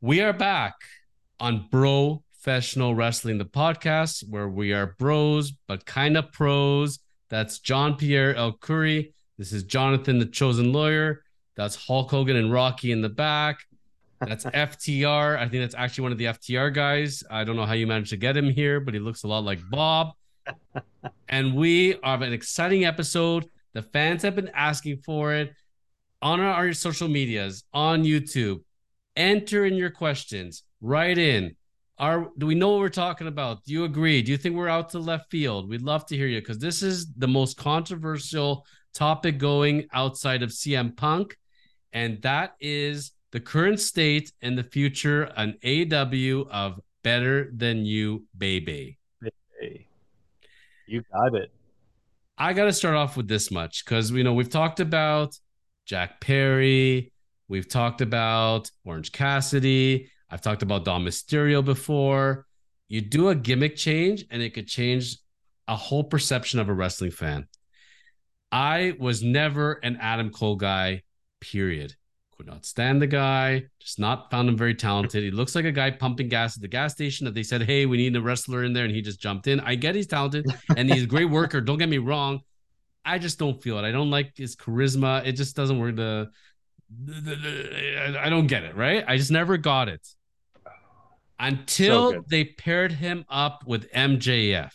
We are back on Bropressional Wrestling, the podcast where we are bros, but kind of pros. That's John Pierre El Curry. This is Jonathan, the chosen lawyer. That's Hulk Hogan and Rocky in the back. That's FTR. I think that's actually one of the FTR guys. I don't know how you managed to get him here, but he looks a lot like Bob. and we have an exciting episode. The fans have been asking for it on our social medias, on YouTube. Enter in your questions. Write in. Are do we know what we're talking about? Do you agree? Do you think we're out to left field? We'd love to hear you because this is the most controversial topic going outside of CM Punk, and that is the current state and the future an AEW of Better Than You, baby. You got it. I got to start off with this much because you know we've talked about Jack Perry, we've talked about Orange Cassidy, I've talked about Dom Mysterio before. You do a gimmick change, and it could change a whole perception of a wrestling fan. I was never an Adam Cole guy, period. Could not stand the guy, just not found him very talented. He looks like a guy pumping gas at the gas station that they said, Hey, we need a wrestler in there, and he just jumped in. I get he's talented and he's a great worker. Don't get me wrong. I just don't feel it. I don't like his charisma. It just doesn't work. The, I don't get it, right? I just never got it until so they paired him up with MJF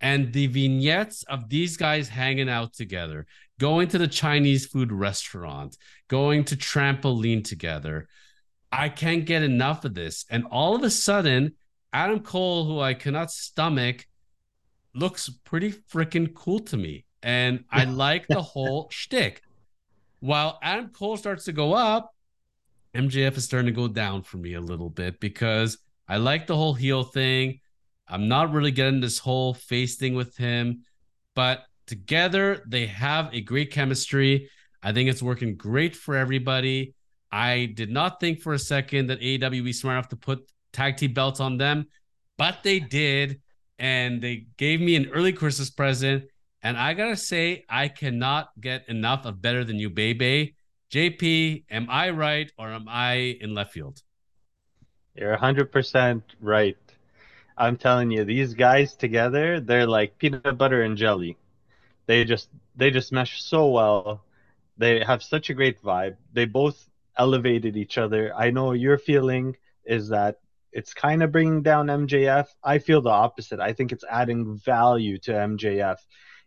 and the vignettes of these guys hanging out together, going to the Chinese food restaurant, going to trampoline together. I can't get enough of this. And all of a sudden, Adam Cole, who I cannot stomach, looks pretty freaking cool to me. And I like the whole shtick. While Adam Cole starts to go up, MJF is starting to go down for me a little bit because I like the whole heel thing. I'm not really getting this whole face thing with him, but together they have a great chemistry. I think it's working great for everybody. I did not think for a second that AEW be smart enough to put tag team belts on them, but they did. And they gave me an early Christmas present. And I gotta say, I cannot get enough of Better Than You, baby. JP, am I right or am I in left field? You're 100% right. I'm telling you, these guys together, they're like peanut butter and jelly. They just they just mesh so well. They have such a great vibe. They both elevated each other. I know your feeling is that it's kind of bringing down MJF. I feel the opposite. I think it's adding value to MJF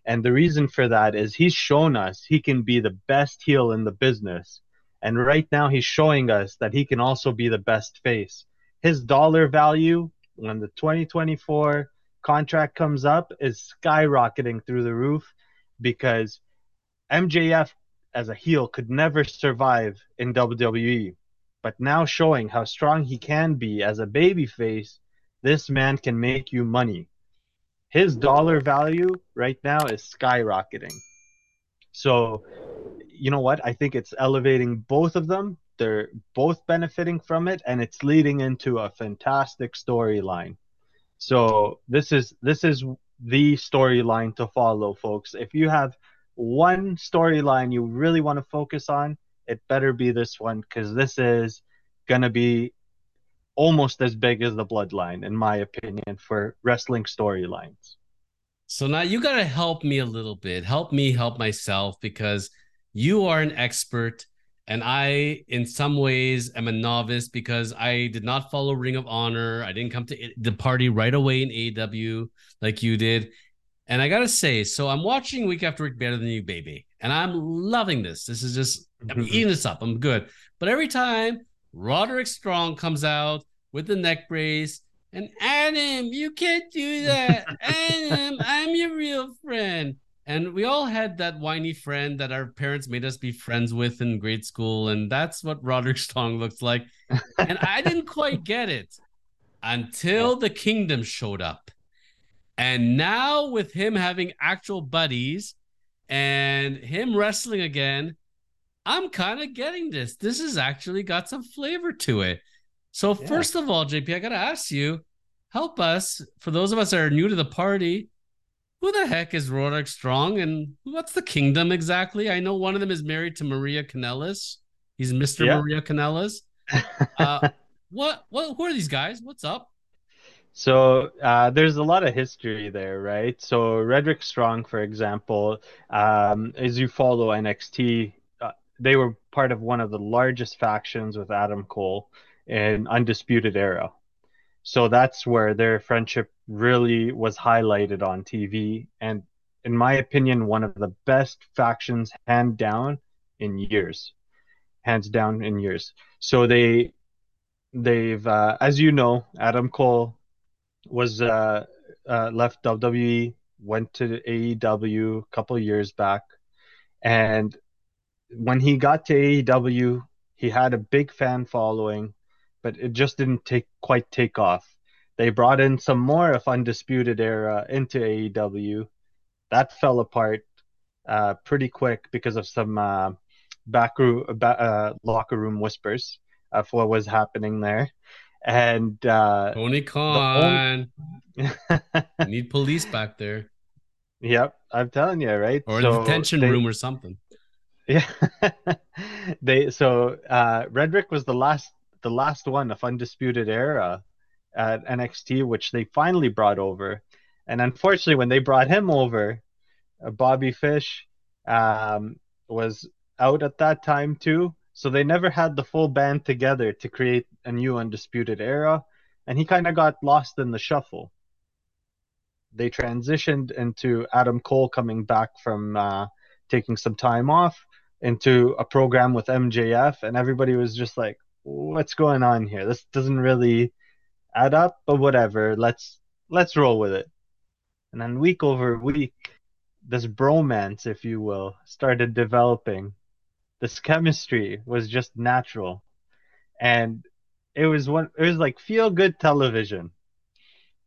and the reason for that is he's shown us he can be the best heel in the business. And right now he's showing us that he can also be the best face. His dollar value when the 2024 contract comes up is skyrocketing through the roof because MJF as a heel could never survive in WWE. But now showing how strong he can be as a babyface, this man can make you money his dollar value right now is skyrocketing. So, you know what? I think it's elevating both of them. They're both benefiting from it, and it's leading into a fantastic storyline. So this is this is the storyline to follow, folks. If you have one storyline you really want to focus on, it better be this one because this is gonna be almost as big as the bloodline, in my opinion, for wrestling storylines. So now you got to help me a little bit. Help me help myself because you are an expert and I, in some ways, am a novice because I did not follow Ring of Honor. I didn't come to the party right away in AEW like you did. And I got to say, so I'm watching week after week better than you, baby. And I'm loving this. This is just, I'm mm-hmm. eating this up. I'm good. But every time Roderick Strong comes out with the neck brace. And Adam, you can't do that. Adam, I'm your real friend. And we all had that whiny friend that our parents made us be friends with in grade school. And that's what Roderick Strong looks like. And I didn't quite get it until the kingdom showed up. And now, with him having actual buddies and him wrestling again, I'm kind of getting this. This has actually got some flavor to it. So yeah. first of all, JP, I gotta ask you, help us for those of us that are new to the party. Who the heck is Roderick Strong, and what's the kingdom exactly? I know one of them is married to Maria Kanellis. He's Mister yeah. Maria Kanellis. Uh, what what who are these guys? What's up? So uh, there's a lot of history there, right? So Roderick Strong, for example, um, as you follow NXT, uh, they were part of one of the largest factions with Adam Cole in Undisputed Era. So that's where their friendship really was highlighted on TV, and in my opinion, one of the best factions hand down in years, hands down in years. So they they've uh, as you know, Adam Cole was uh, uh, left WWE, went to AEW a couple years back, and when he got to AEW, he had a big fan following, but it just didn't take quite take off. They brought in some more of Undisputed Era into AEW. That fell apart uh, pretty quick because of some uh, back room, uh, locker room whispers of what was happening there and uh, Tony Khan. Only... need police back there. Yep, I'm telling you, right? Or so detention they... room or something. Yeah, they so uh, Roderick was the last the last one of undisputed era at NXT, which they finally brought over, and unfortunately, when they brought him over, uh, Bobby Fish um, was out at that time too, so they never had the full band together to create a new Undisputed Era, and he kind of got lost in the shuffle. They transitioned into Adam Cole coming back from uh, taking some time off into a program with MJF, and everybody was just like, "What's going on here? This doesn't really add up, but whatever. Let's let's roll with it." And then week over week, this bromance, if you will, started developing this chemistry was just natural and it was one it was like feel good television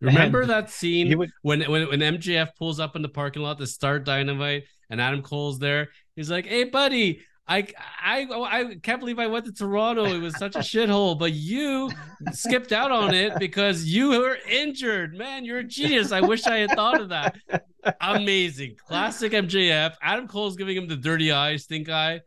remember and that scene would, when, when when mjf pulls up in the parking lot to start dynamite and adam cole's there he's like hey buddy I, I I can't believe I went to Toronto. It was such a shithole, but you skipped out on it because you were injured. Man, you're a genius. I wish I had thought of that. Amazing. Classic MJF. Adam Cole's giving him the dirty eyes, stink eye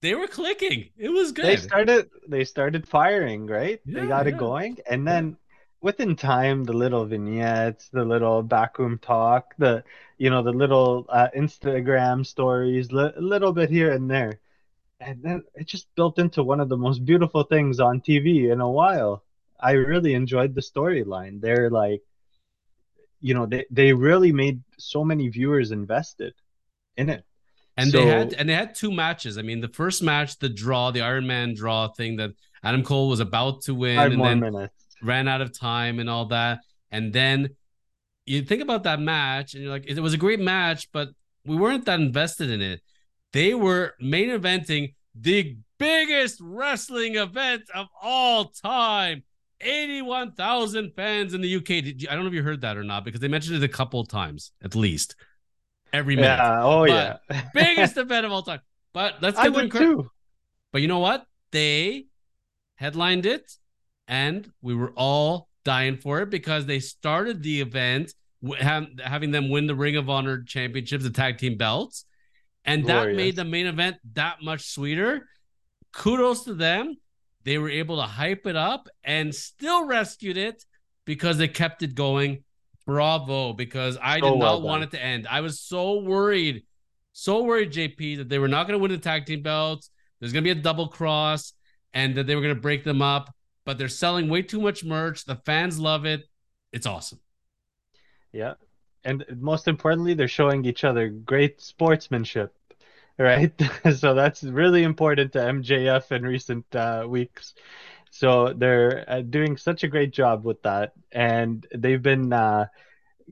they were clicking. It was good. They started they started firing, right? Yeah, they got yeah. it going. And then yeah. within time the little vignettes, the little backroom talk, the you know, the little uh, Instagram stories, a li- little bit here and there. And then it just built into one of the most beautiful things on TV in a while. I really enjoyed the storyline. They're like you know, they, they really made so many viewers invested in it. And so, they had and they had two matches. I mean, the first match, the draw, the Iron Man draw thing that Adam Cole was about to win and then minutes. ran out of time and all that. And then you think about that match and you're like, it was a great match, but we weren't that invested in it. They were main eventing the biggest wrestling event of all time. 81,000 fans in the UK. You, I don't know if you heard that or not because they mentioned it a couple times at least every minute. Yeah. Oh but yeah. biggest event of all time. But let's give them credit. Too. But you know what? They headlined it, and we were all dying for it because they started the event having them win the Ring of Honor championships, the tag team belts, and Glorious. that made the main event that much sweeter. Kudos to them. They were able to hype it up and still rescued it because they kept it going Bravo, because I did not want it to end. I was so worried, so worried, JP, that they were not going to win the tag team belts. There's going to be a double cross and that they were going to break them up. But they're selling way too much merch. The fans love it. It's awesome. Yeah. And most importantly, they're showing each other great sportsmanship, right? so that's really important to MJF in recent uh, weeks. So they're uh, doing such a great job with that, and they've been uh,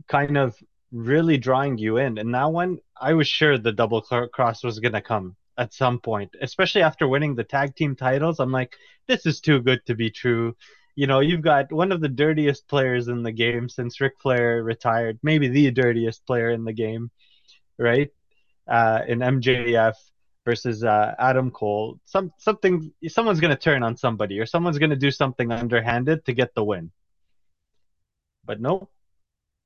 kind of really drawing you in. And that one, I was sure the double cross was gonna come at some point, especially after winning the tag team titles. I'm like, this is too good to be true. You know, you've got one of the dirtiest players in the game since Ric Flair retired, maybe the dirtiest player in the game, right? Uh, in MJF versus uh, Adam Cole, some something someone's gonna turn on somebody or someone's gonna do something underhanded to get the win. But no,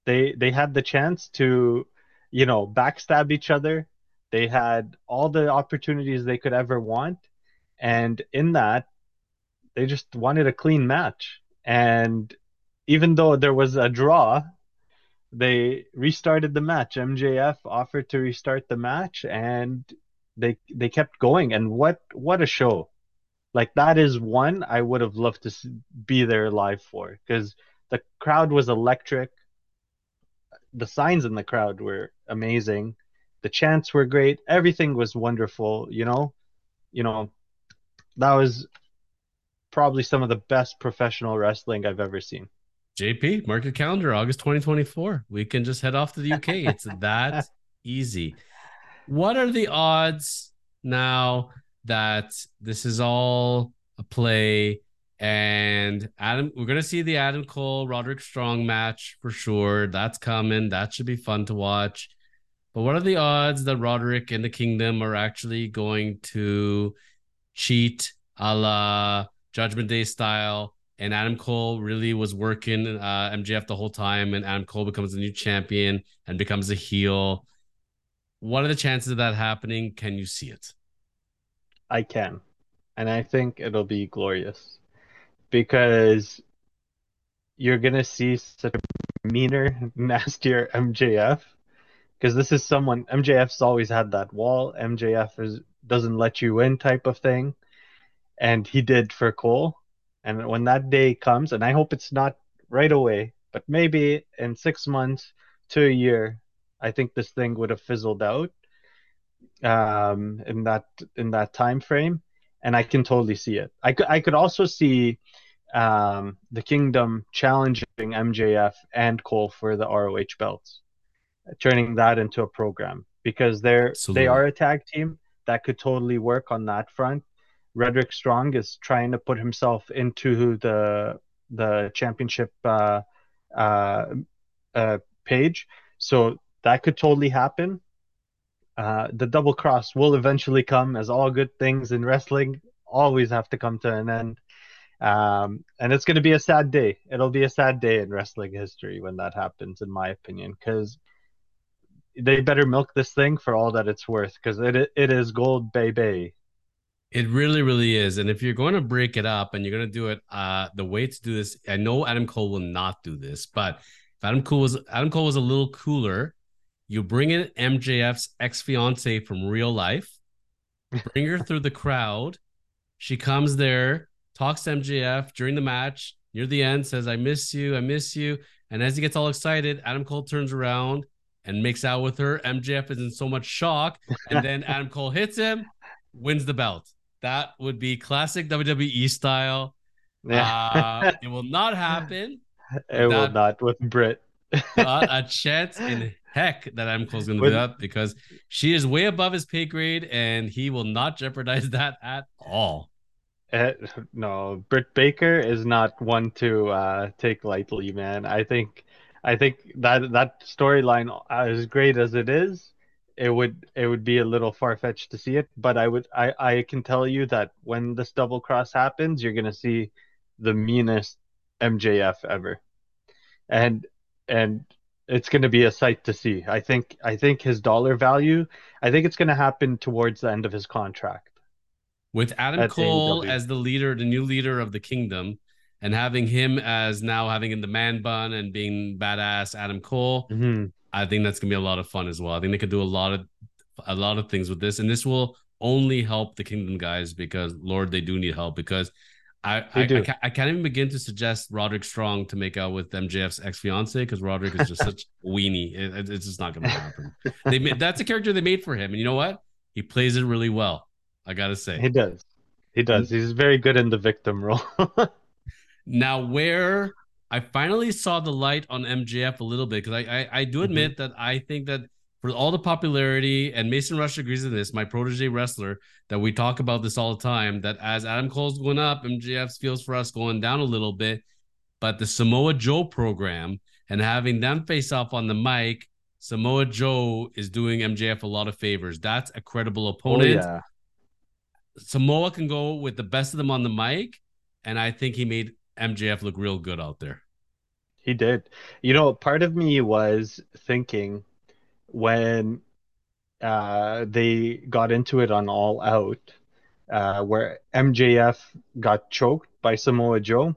they they had the chance to, you know, backstab each other. They had all the opportunities they could ever want, and in that, they just wanted a clean match. And even though there was a draw, they restarted the match. MJF offered to restart the match and they they kept going and what what a show. Like that is one I would have loved to be there live for because the crowd was electric. The signs in the crowd were amazing. The chants were great. Everything was wonderful, you know. You know, that was probably some of the best professional wrestling I've ever seen. JP, mark your calendar, August 2024. We can just head off to the UK. It's that easy. What are the odds now that this is all a play and Adam we're going to see the Adam Cole Roderick Strong match for sure. That's coming. That should be fun to watch. But what are the odds that Roderick and the Kingdom are actually going to cheat a la Judgment Day style and Adam Cole really was working uh, MJF the whole time, and Adam Cole becomes a new champion and becomes a heel. What are the chances of that happening? Can you see it? I can, and I think it'll be glorious because you're gonna see such a meaner, nastier MJF. Because this is someone MJF's always had that wall. MJF is doesn't let you in type of thing, and he did for Cole and when that day comes, and I hope it's not right away, but maybe in six months to a year, I think this thing would have fizzled out um, in that in that time frame, and I can totally see it. I could I could also see um, the Kingdom challenging MJF and Cole for the ROH belts, turning that into a program because they're Absolutely. they are a tag team that could totally work on that front. Roderick Strong is trying to put himself into the the championship uh, uh, uh, page, so that could totally happen. Uh, the double cross will eventually come, as all good things in wrestling always have to come to an end. Um, and it's going to be a sad day. It'll be a sad day in wrestling history when that happens, in my opinion, because they better milk this thing for all that it's worth, because it it is gold, baby. It really, really is. And if you're going to break it up and you're going to do it, uh, the way to do this, I know Adam Cole will not do this, but if Adam Cole was Adam Cole was a little cooler, you bring in MJF's ex fiance from real life, bring her through the crowd. She comes there, talks to MJF during the match near the end, says, I miss you, I miss you. And as he gets all excited, Adam Cole turns around and makes out with her. MJF is in so much shock. And then Adam Cole hits him, wins the belt. That would be classic WWE style. Yeah. Uh, it will not happen. It will not with Britt. not a chance in heck that Adam Cole's going to do that because she is way above his pay grade and he will not jeopardize that at all. Uh, no, Britt Baker is not one to uh, take lightly, man. I think, I think that that storyline, as great as it is, it would it would be a little far fetched to see it, but I would I I can tell you that when this double cross happens, you're gonna see the meanest MJF ever, and and it's gonna be a sight to see. I think I think his dollar value. I think it's gonna happen towards the end of his contract. With Adam Cole as the leader, the new leader of the kingdom, and having him as now having in the man bun and being badass Adam Cole. Mm-hmm. I think that's gonna be a lot of fun as well. I think they could do a lot of a lot of things with this, and this will only help the Kingdom guys because Lord, they do need help because I I, I, I, can't even begin to suggest Roderick Strong to make out with MJF's ex fiance because Roderick is just such a weenie. It, it's just not gonna happen. they made, that's a character they made for him, and you know what? He plays it really well. I gotta say, he does. He does. He's very good in the victim role. now, where I finally saw the light on MJF a little bit because I, I, I do mm-hmm. admit mm-hmm. that I think that for all the popularity and Mason Rush agrees with this, my protege wrestler, that we talk about this all the time. That as Adam Cole's going up, MJF feels for us going down a little bit. But the Samoa Joe program and having them face off on the mic, Samoa Joe is doing MJF a lot of favors. That's a credible oh, opponent. Oh, yeah. Samoa can go with the best of them on the mic, and I think he made MJF look real good out there. He did. You know, part of me was thinking when uh, they got into it on All Out, uh, where MJF got choked by Samoa Joe.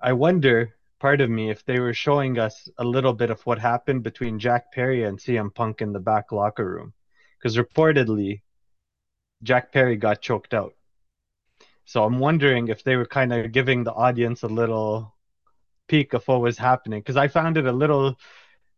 I wonder, part of me, if they were showing us a little bit of what happened between Jack Perry and CM Punk in the back locker room. Because reportedly, Jack Perry got choked out. So I'm wondering if they were kind of giving the audience a little peek of what was happening. Because I found it a little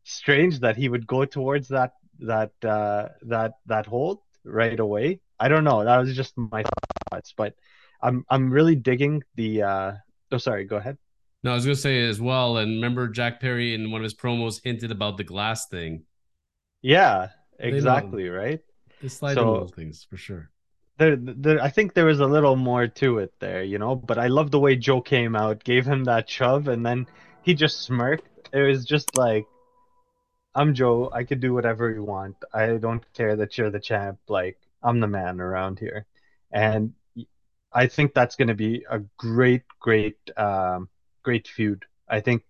strange that he would go towards that that uh, that that hold right away. I don't know. That was just my thoughts, but I'm I'm really digging the. Uh... Oh, sorry. Go ahead. No, I was gonna say as well. And remember, Jack Perry in one of his promos hinted about the glass thing. Yeah, exactly. Right. The slide so, those things for sure. There, there, I think there was a little more to it there, you know. But I love the way Joe came out, gave him that shove, and then he just smirked. It was just like, "I'm Joe. I could do whatever you want. I don't care that you're the champ. Like, I'm the man around here." And I think that's going to be a great, great, um, great feud. I think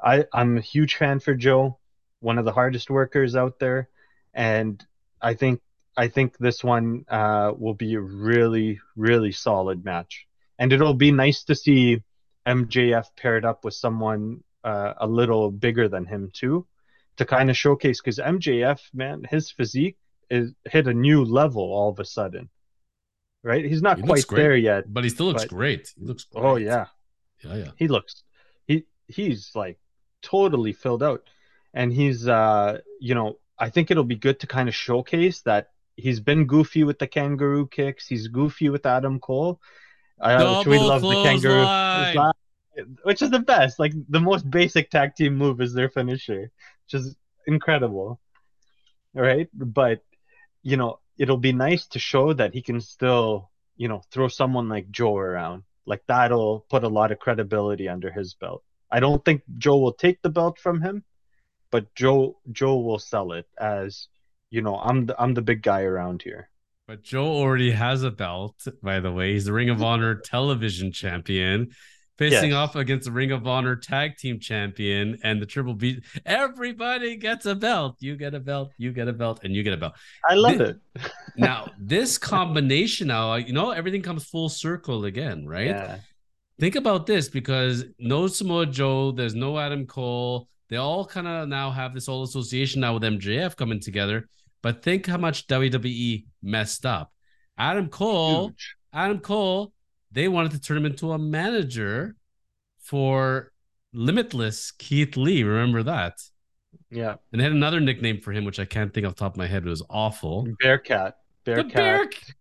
I, I'm a huge fan for Joe, one of the hardest workers out there, and I think I think this one uh, will be a really, really solid match, and it'll be nice to see MJF paired up with someone uh, a little bigger than him too, to kind of showcase because MJF, man, his physique is hit a new level all of a sudden right? He's not he quite there yet, but he still looks but, great. He looks. Oh, great. Oh yeah, yeah, yeah. He looks. He he's like totally filled out, and he's uh you know I think it'll be good to kind of showcase that he's been goofy with the kangaroo kicks. He's goofy with Adam Cole. Uh, which we love the kangaroo, line. which is the best. Like the most basic tag team move is their finisher, which is incredible. Right, but you know it'll be nice to show that he can still, you know, throw someone like Joe around. Like that'll put a lot of credibility under his belt. I don't think Joe will take the belt from him, but Joe Joe will sell it as, you know, I'm the I'm the big guy around here. But Joe already has a belt, by the way. He's the Ring of Honor television champion facing yes. off against the Ring of Honor tag team champion and the Triple B. Everybody gets a belt. You get a belt, you get a belt, and you get a belt. I love this, it. now, this combination now, you know, everything comes full circle again, right? Yeah. Think about this because no Samoa Joe, there's no Adam Cole. They all kind of now have this whole association now with MJF coming together. But think how much WWE messed up. Adam Cole, Huge. Adam Cole they wanted to turn him into a manager for Limitless Keith Lee. Remember that? Yeah. And they had another nickname for him, which I can't think off the top of my head. It was awful. Bearcat. Bearcat.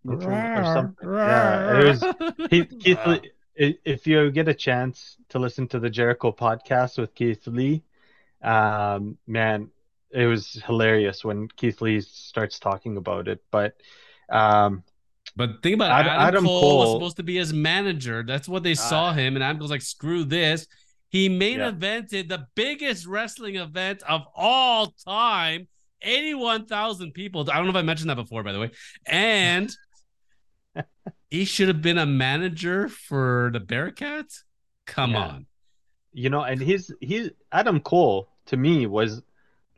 Bear... or something. Yeah. It was he, Keith Lee. If you get a chance to listen to the Jericho podcast with Keith Lee, um, man, it was hilarious when Keith Lee starts talking about it. But um, but think about Adam, Adam Cole, Cole, was supposed to be his manager. That's what they uh, saw him, and Adam was like, "Screw this." He main yeah. evented the biggest wrestling event of all time, eighty-one thousand people. I don't know if I mentioned that before, by the way. And he should have been a manager for the Bearcats. Come yeah. on, you know, and he's he's Adam Cole to me was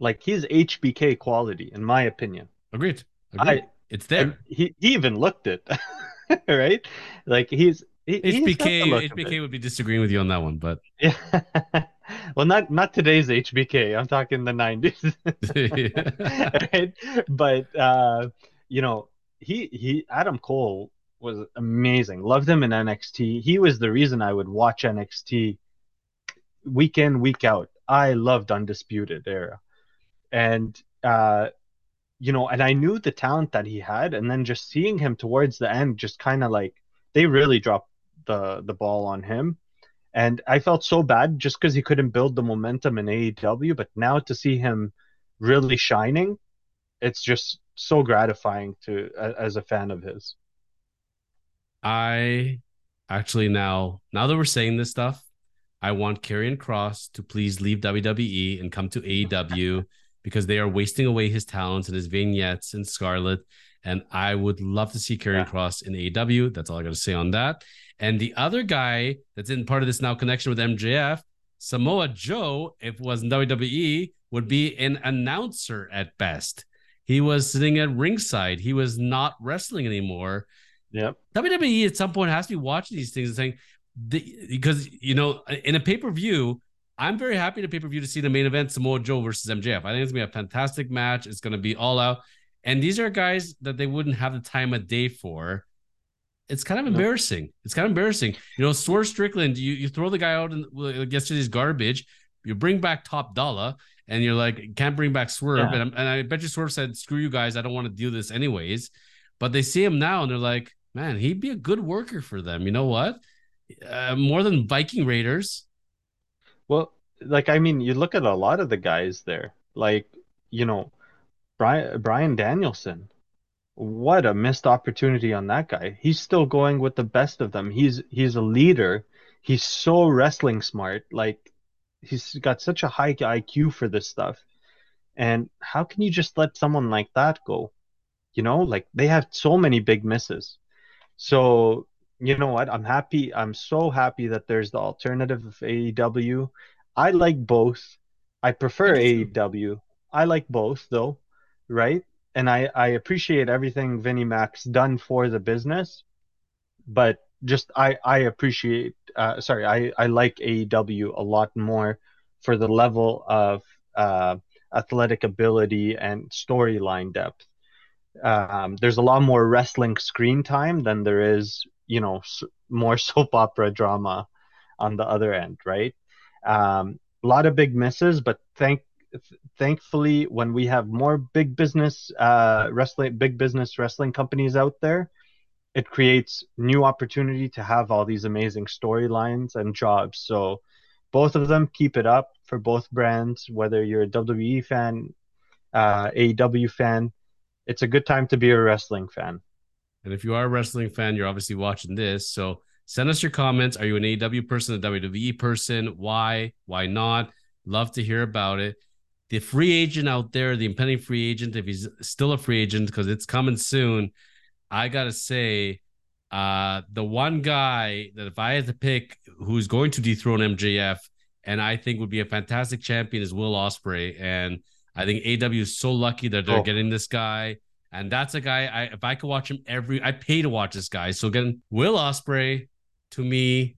like he's HBK quality in my opinion. Agreed. Agreed. I it's there. he, he even looked it, right? Like he's he, HBK. HBK would be disagreeing with you on that one, but yeah. well, not not today's HBK. I'm talking the '90s, right? But uh, you know, he he Adam Cole was amazing. Loved him in NXT. He was the reason I would watch NXT week in week out. I loved Undisputed Era, and uh, you know, and I knew the talent that he had, and then just seeing him towards the end, just kind of like they really dropped the the ball on him, and I felt so bad just because he couldn't build the momentum in AEW. But now to see him really shining, it's just so gratifying to as a fan of his. I actually now now that we're saying this stuff, I want Karrion Kross to please leave WWE and come to AEW because they are wasting away his talents and his vignettes and Scarlett. And I would love to see Karrion yeah. Kross in AEW. That's all I got to say on that. And the other guy that's in part of this now connection with MJF, Samoa Joe, if it wasn't WWE, would be an announcer at best. He was sitting at ringside. He was not wrestling anymore. Yep. WWE at some point has to be watching these things and saying, the, because you know in a pay per view, I'm very happy to pay per view to see the main event Samoa Joe versus MJF. I think it's gonna be a fantastic match. It's gonna be all out, and these are guys that they wouldn't have the time of day for. It's kind of embarrassing. It's kind of embarrassing. You know, Swerve Strickland, you, you throw the guy out in yesterday's garbage. You bring back Top Dolla, and you're like, can't bring back Swerve. Yeah. And, and I bet you Swerve said, screw you guys. I don't want to do this anyways. But they see him now and they're like, man, he'd be a good worker for them. You know what? Uh, more than Viking Raiders. Well, like I mean, you look at a lot of the guys there, like you know, Brian Bryan Danielson. What a missed opportunity on that guy. He's still going with the best of them. He's he's a leader. He's so wrestling smart. Like he's got such a high IQ for this stuff. And how can you just let someone like that go? You know, like they have so many big misses. So, you know what? I'm happy. I'm so happy that there's the alternative of AEW. I like both. I prefer AEW. I like both though, right? And I, I appreciate everything Vinnie Mac's done for the business, but just I, I appreciate uh, sorry, I, I like AEW a lot more for the level of uh, athletic ability and storyline depth um, there's a lot more wrestling screen time than there is, you know, more soap opera drama on the other end, right? Um, a lot of big misses, but thank thankfully when we have more big business uh, wrestling big business wrestling companies out there it creates new opportunity to have all these amazing storylines and jobs so both of them keep it up for both brands whether you're a wwe fan uh, aew fan it's a good time to be a wrestling fan. And if you are a wrestling fan, you're obviously watching this. So send us your comments. Are you an AEW person, a WWE person? Why? Why not? Love to hear about it. The free agent out there, the impending free agent, if he's still a free agent, because it's coming soon, I gotta say, uh, the one guy that if I had to pick who's going to dethrone MJF and I think would be a fantastic champion is Will Ospreay. And I think AEW is so lucky that they're oh. getting this guy. And that's a guy I if I could watch him every I pay to watch this guy. So again, Will Ospreay to me,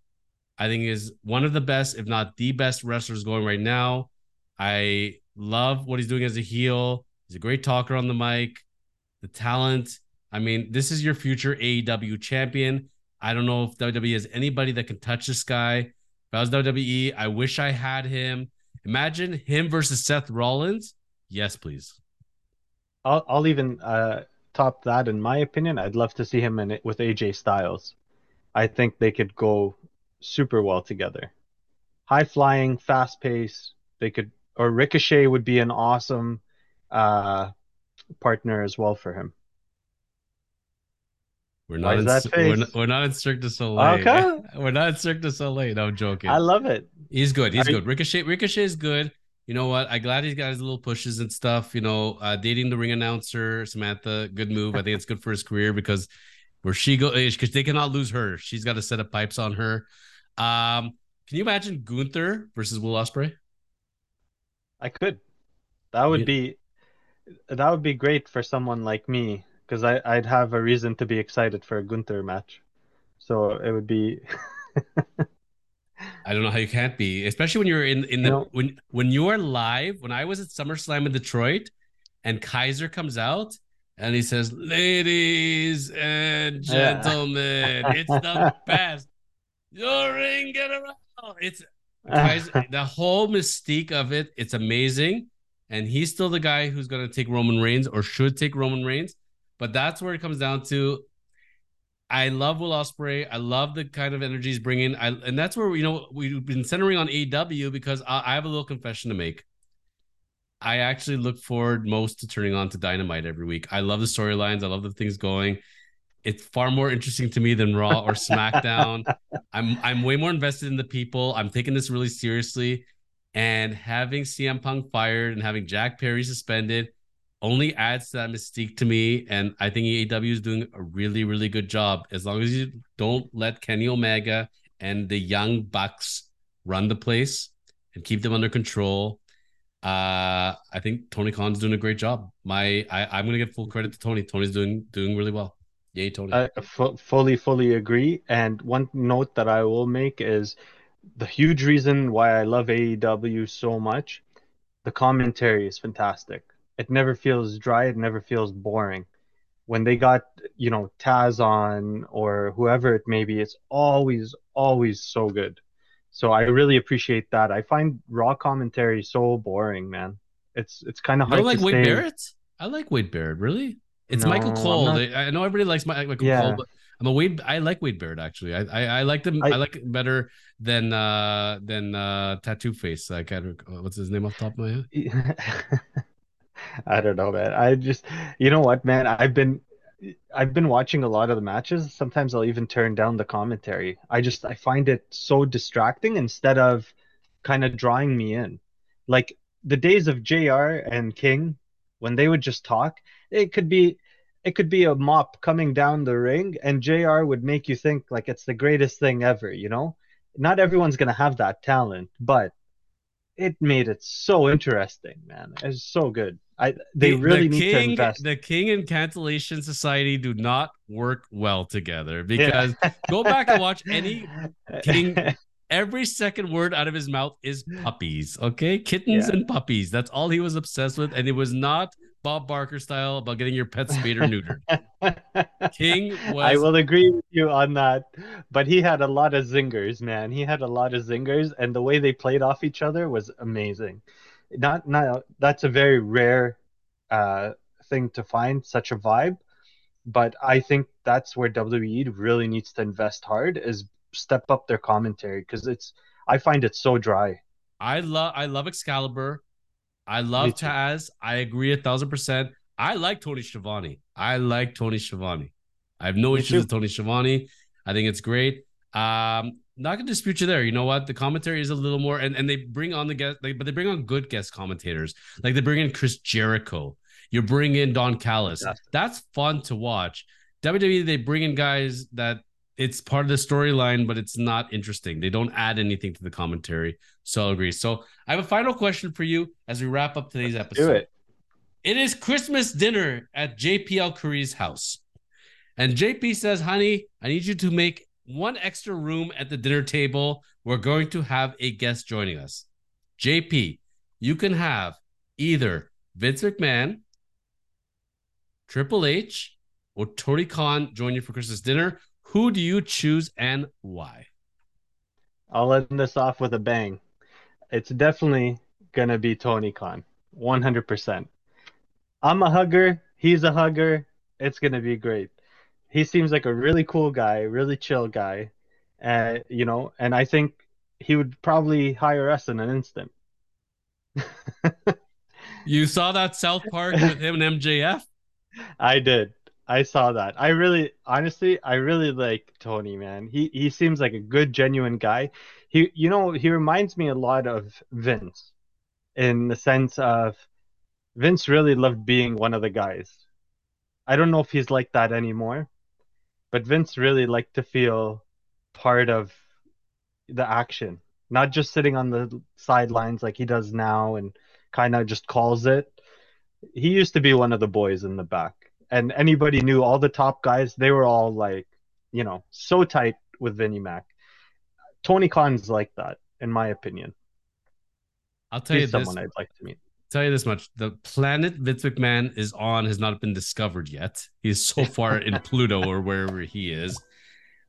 I think is one of the best, if not the best wrestlers going right now. I love what he's doing as a heel. He's a great talker on the mic. The talent. I mean, this is your future AEW champion. I don't know if WWE has anybody that can touch this guy. If I was WWE, I wish I had him. Imagine him versus Seth Rollins. Yes, please. I'll I'll even uh, top that in my opinion. I'd love to see him in it with AJ Styles. I think they could go super well together. High flying, fast pace. They could or Ricochet would be an awesome uh, partner as well for him. We're not, in, we're not, we're not in Cirque du Soleil. Okay. We're not in Cirque du Soleil. No, I'm joking. I love it. He's good. He's Are good. Ricochet Ricochet is good you know what? I'm glad he's got his little pushes and stuff. You know, uh, dating the ring announcer Samantha, good move. I think it's good for his career because where she goes, because they cannot lose her. She's got a set of pipes on her. Um, can you imagine Gunther versus Will Ospreay? I could. That would be that would be great for someone like me because I I'd have a reason to be excited for a Gunther match. So it would be I don't know how you can't be, especially when you're in in the when when you are live. When I was at SummerSlam in Detroit, and Kaiser comes out and he says, "Ladies and gentlemen, yeah. it's the best. Your ring get around." It's Kaiser, the whole mystique of it. It's amazing, and he's still the guy who's going to take Roman Reigns or should take Roman Reigns. But that's where it comes down to I love Will Ospreay. I love the kind of energy he's bringing. I, and that's where you know we've been centering on AEW because I, I have a little confession to make. I actually look forward most to turning on to Dynamite every week. I love the storylines. I love the things going. It's far more interesting to me than Raw or SmackDown. I'm I'm way more invested in the people. I'm taking this really seriously, and having CM Punk fired and having Jack Perry suspended only adds to that mystique to me. And I think AEW is doing a really, really good job. As long as you don't let Kenny Omega and the young Bucks run the place and keep them under control. Uh, I think Tony Khan's doing a great job. My, I, I'm gonna give full credit to Tony. Tony's doing doing really well. Yay, Tony. I f- fully, fully agree. And one note that I will make is the huge reason why I love AEW so much. The commentary is fantastic. It never feels dry. It never feels boring. When they got, you know, Taz on or whoever it may be, it's always, always so good. So I really appreciate that. I find Raw commentary so boring, man. It's it's kind of You hard don't like to Wade stay. Barrett? I like Wade Barrett. Really? It's No, Michael Cole. not- I know everybody likes Michael Yeah. Cole, but I'm a Wade. I like Wade Barrett actually. I I, I like them. I, I- like it better than uh than uh Tattoo Face. I can't. What's his name off the top of my head? I don't know, man. I just, you know what, man? I've been, I've been watching a lot of the matches. Sometimes I'll even turn down the commentary. I just, I find it so distracting instead of kind of drawing me in. Like the days of JR and King, when they would just talk, it could be, it could be a mop coming down the ring, and JR would make you think like it's the greatest thing ever, you know? Not everyone's gonna have that talent, but it made it so interesting, man. It's so good. I they The- really the need king, to invest. The King and Cancellation Society do not work well together Yeah. because go back and watch any King- every second word out of his mouth is puppies. Okay, kittens Yeah. and puppies. That's all he was obsessed with, and it was not Bob Barker style about getting your pet spayed or neutered. King was. I will agree with you on that, but he had a lot of zingers, man. He had a lot of zingers, and the way they played off each other was amazing. Not, not that's a very rare uh, thing to find such a vibe, but I think that's where WWE really needs to invest hard is step up their commentary because it's I find it so dry. I love. I love Excalibur. I love. Taz. I agree a thousand percent. I like Tony Schiavone. I like Tony Schiavone. I have no Me issues too. with Tony Schiavone. I think it's great. Um, not gonna dispute you there. You know what? The commentary is a little more, and, and they bring on the guest, they, but they bring on good guest commentators. Like they bring in Chris Jericho. You bring in Don Callis. That's fun to watch. WWE they bring in guys that it's part of the storyline, but it's not interesting. They don't add anything to the commentary. So I'll agree. So I have a final question for you as we wrap up today's episode. Do it. It is Christmas dinner at JPL Curry's house. And JP says, honey, I need you to make one extra room at the dinner table. We're going to have a guest joining us. JP, you can have either Vince McMahon, Triple H, or Tony Khan join you for Christmas dinner. Who do you choose and why? I'll end this off with a bang. It's definitely gonna be Tony Khan, 100%. I'm a hugger. He's a hugger. It's gonna be great. He seems like a really cool guy, really chill guy, uh, you know. And I think he would probably hire us in an instant. You saw that South Park with him and MJF? I did. I saw that. I really, honestly, I really like Tony, man. He he seems like a good, genuine guy. He, you know, he reminds me a lot of Vince, in the sense of Vince really loved being one of the guys. I don't know if he's like that anymore, but Vince really liked to feel part of the action, not just sitting on the sidelines like he does now and kind of just calls it. He used to be one of the boys in the back and anybody knew all the top guys. They were all like, you know, so tight with Vinnie Mac. Tony Khan's like that, in my opinion. I'll tell He's you this. someone I'd like to meet. tell you this much: the planet Vince McMahon is on has not been discovered yet. He's so far in Pluto or wherever he is.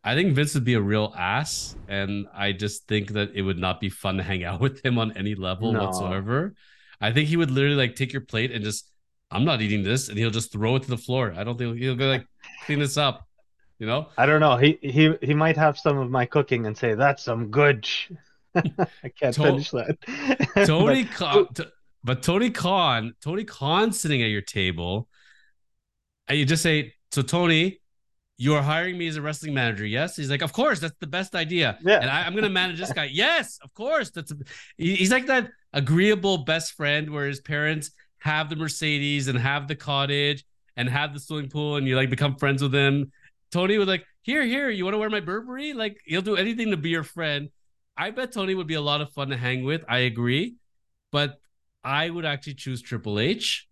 I think Vince would be a real ass, and I just think that it would not be fun to hang out with him on any level No. whatsoever. I think he would literally like take your plate and just, I'm not eating this, and he'll just throw it to the floor. I don't think he'll go like clean this up, you know. I don't know. He he he might have some of my cooking and say that's some good. sh-" I can't To- finish that. Tony But- Khan, but Tony Khan, Tony Khan sitting at your table, and you just say, "So Tony, you are hiring me as a wrestling manager, yes?" He's like, "Of course, that's the best idea." Yeah. and I, I'm gonna manage this guy. yes, of course. That's a, he's like that agreeable best friend where his parents have the Mercedes and have the cottage and have the swimming pool, and you like become friends with him. Tony was like, "Here, here, you want to wear my Burberry?" Like he'll do anything to be your friend. I bet Tony would be a lot of fun to hang with. I agree, but I would actually choose Triple H.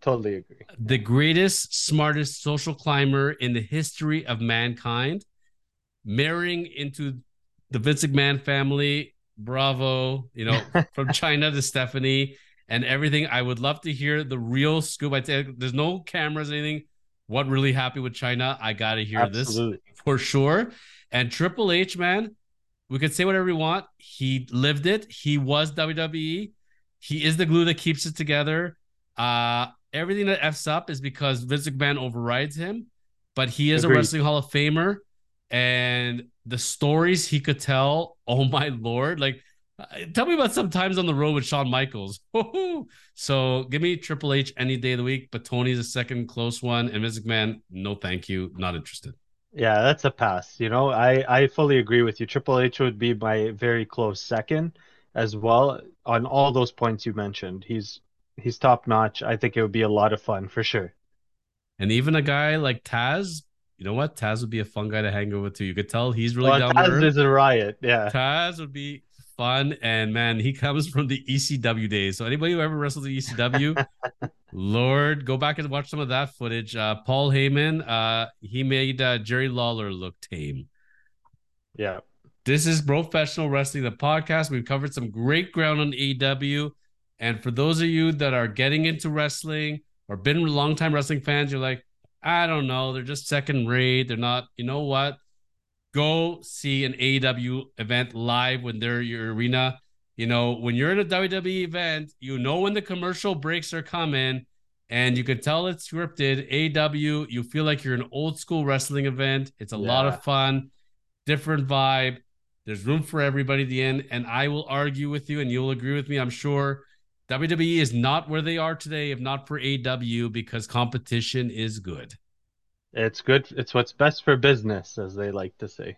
totally agree. The greatest, smartest social climber in the history of mankind, marrying into the Vince McMahon family. Bravo, you know, from Chyna to Stephanie and everything. I would love to hear the real scoop. I think there's no cameras, anything. What really happened with Chyna? I gotta hear Absolutely. this for sure. And Triple H, man, we could say whatever we want. He lived it. He was WWE. He is the glue that keeps it together. Uh, everything that f's up is because Vince McMahon overrides him, but he is Agreed. a wrestling Hall of Famer, and the stories he could tell. Oh my lord! Like, tell me about some times on the road with Shawn Michaels. so give me Triple H any day of the week, but Tony's a second close one, and Vince McMahon, no thank you, not interested. Yeah, that's a pass. You know, I I fully agree with you. Triple H would be my very close second as well on all those points you mentioned. He's he's top notch. I think it would be a lot of fun for sure. And even a guy like Taz, you know what? Taz would be a fun guy to hang over with. You could tell he's really well, down Taz is a riot. Yeah, Taz would be fun, and man, he comes from the ECW days. So anybody who ever wrestled the ECW, Lord, go back and watch some of that footage. Uh, Paul Heyman, uh, he made uh, Jerry Lawler look tame. Yeah. This is Bropressional Wrestling, the podcast. We've covered some great ground on AEW. And for those of you that are getting into wrestling or been longtime wrestling fans, you're like, I don't know, they're just second rate. They're not, you know what? Go see an AEW event live when they're your arena. You know, when you're in a WWE event, you know when the commercial breaks are coming and you can tell it's scripted. AEW, you feel like you're an old school wrestling event. It's a yeah. lot of fun, different vibe. There's room for everybody at the end. And I will argue with you, and you'll agree with me, I'm sure. WWE is not where they are today if not for AEW because competition is good. It's good. It's what's best for business, as they like to say.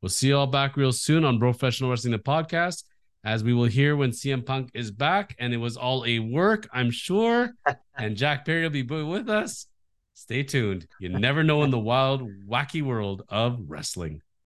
We'll see you all back real soon on Bropressional Wrestling the podcast, as we will hear when CM Punk is back. And it was all a work, I'm sure. and Jack Perry will be with us. Stay tuned. You never know in the wild, wacky world of wrestling.